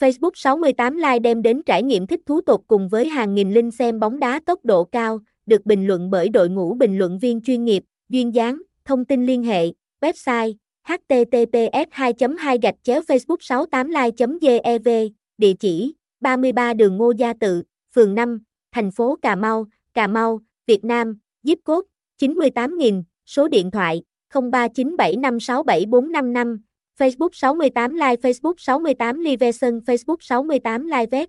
Facebook 68 Live đem đến trải nghiệm thích thú tột cùng với hàng nghìn linh xem bóng đá tốc độ cao, được bình luận bởi đội ngũ bình luận viên chuyên nghiệp, duyên dáng, thông tin liên hệ, website https 2 2 gạch chéo facebook 68 live gev địa chỉ 33 đường Ngô Gia Tự, phường 5, thành phố Cà Mau, Cà Mau, Việt Nam, zip code 98.000, số điện thoại 0397567455, Facebook 68 Live Facebook 68 Liveson Facebook 68 Live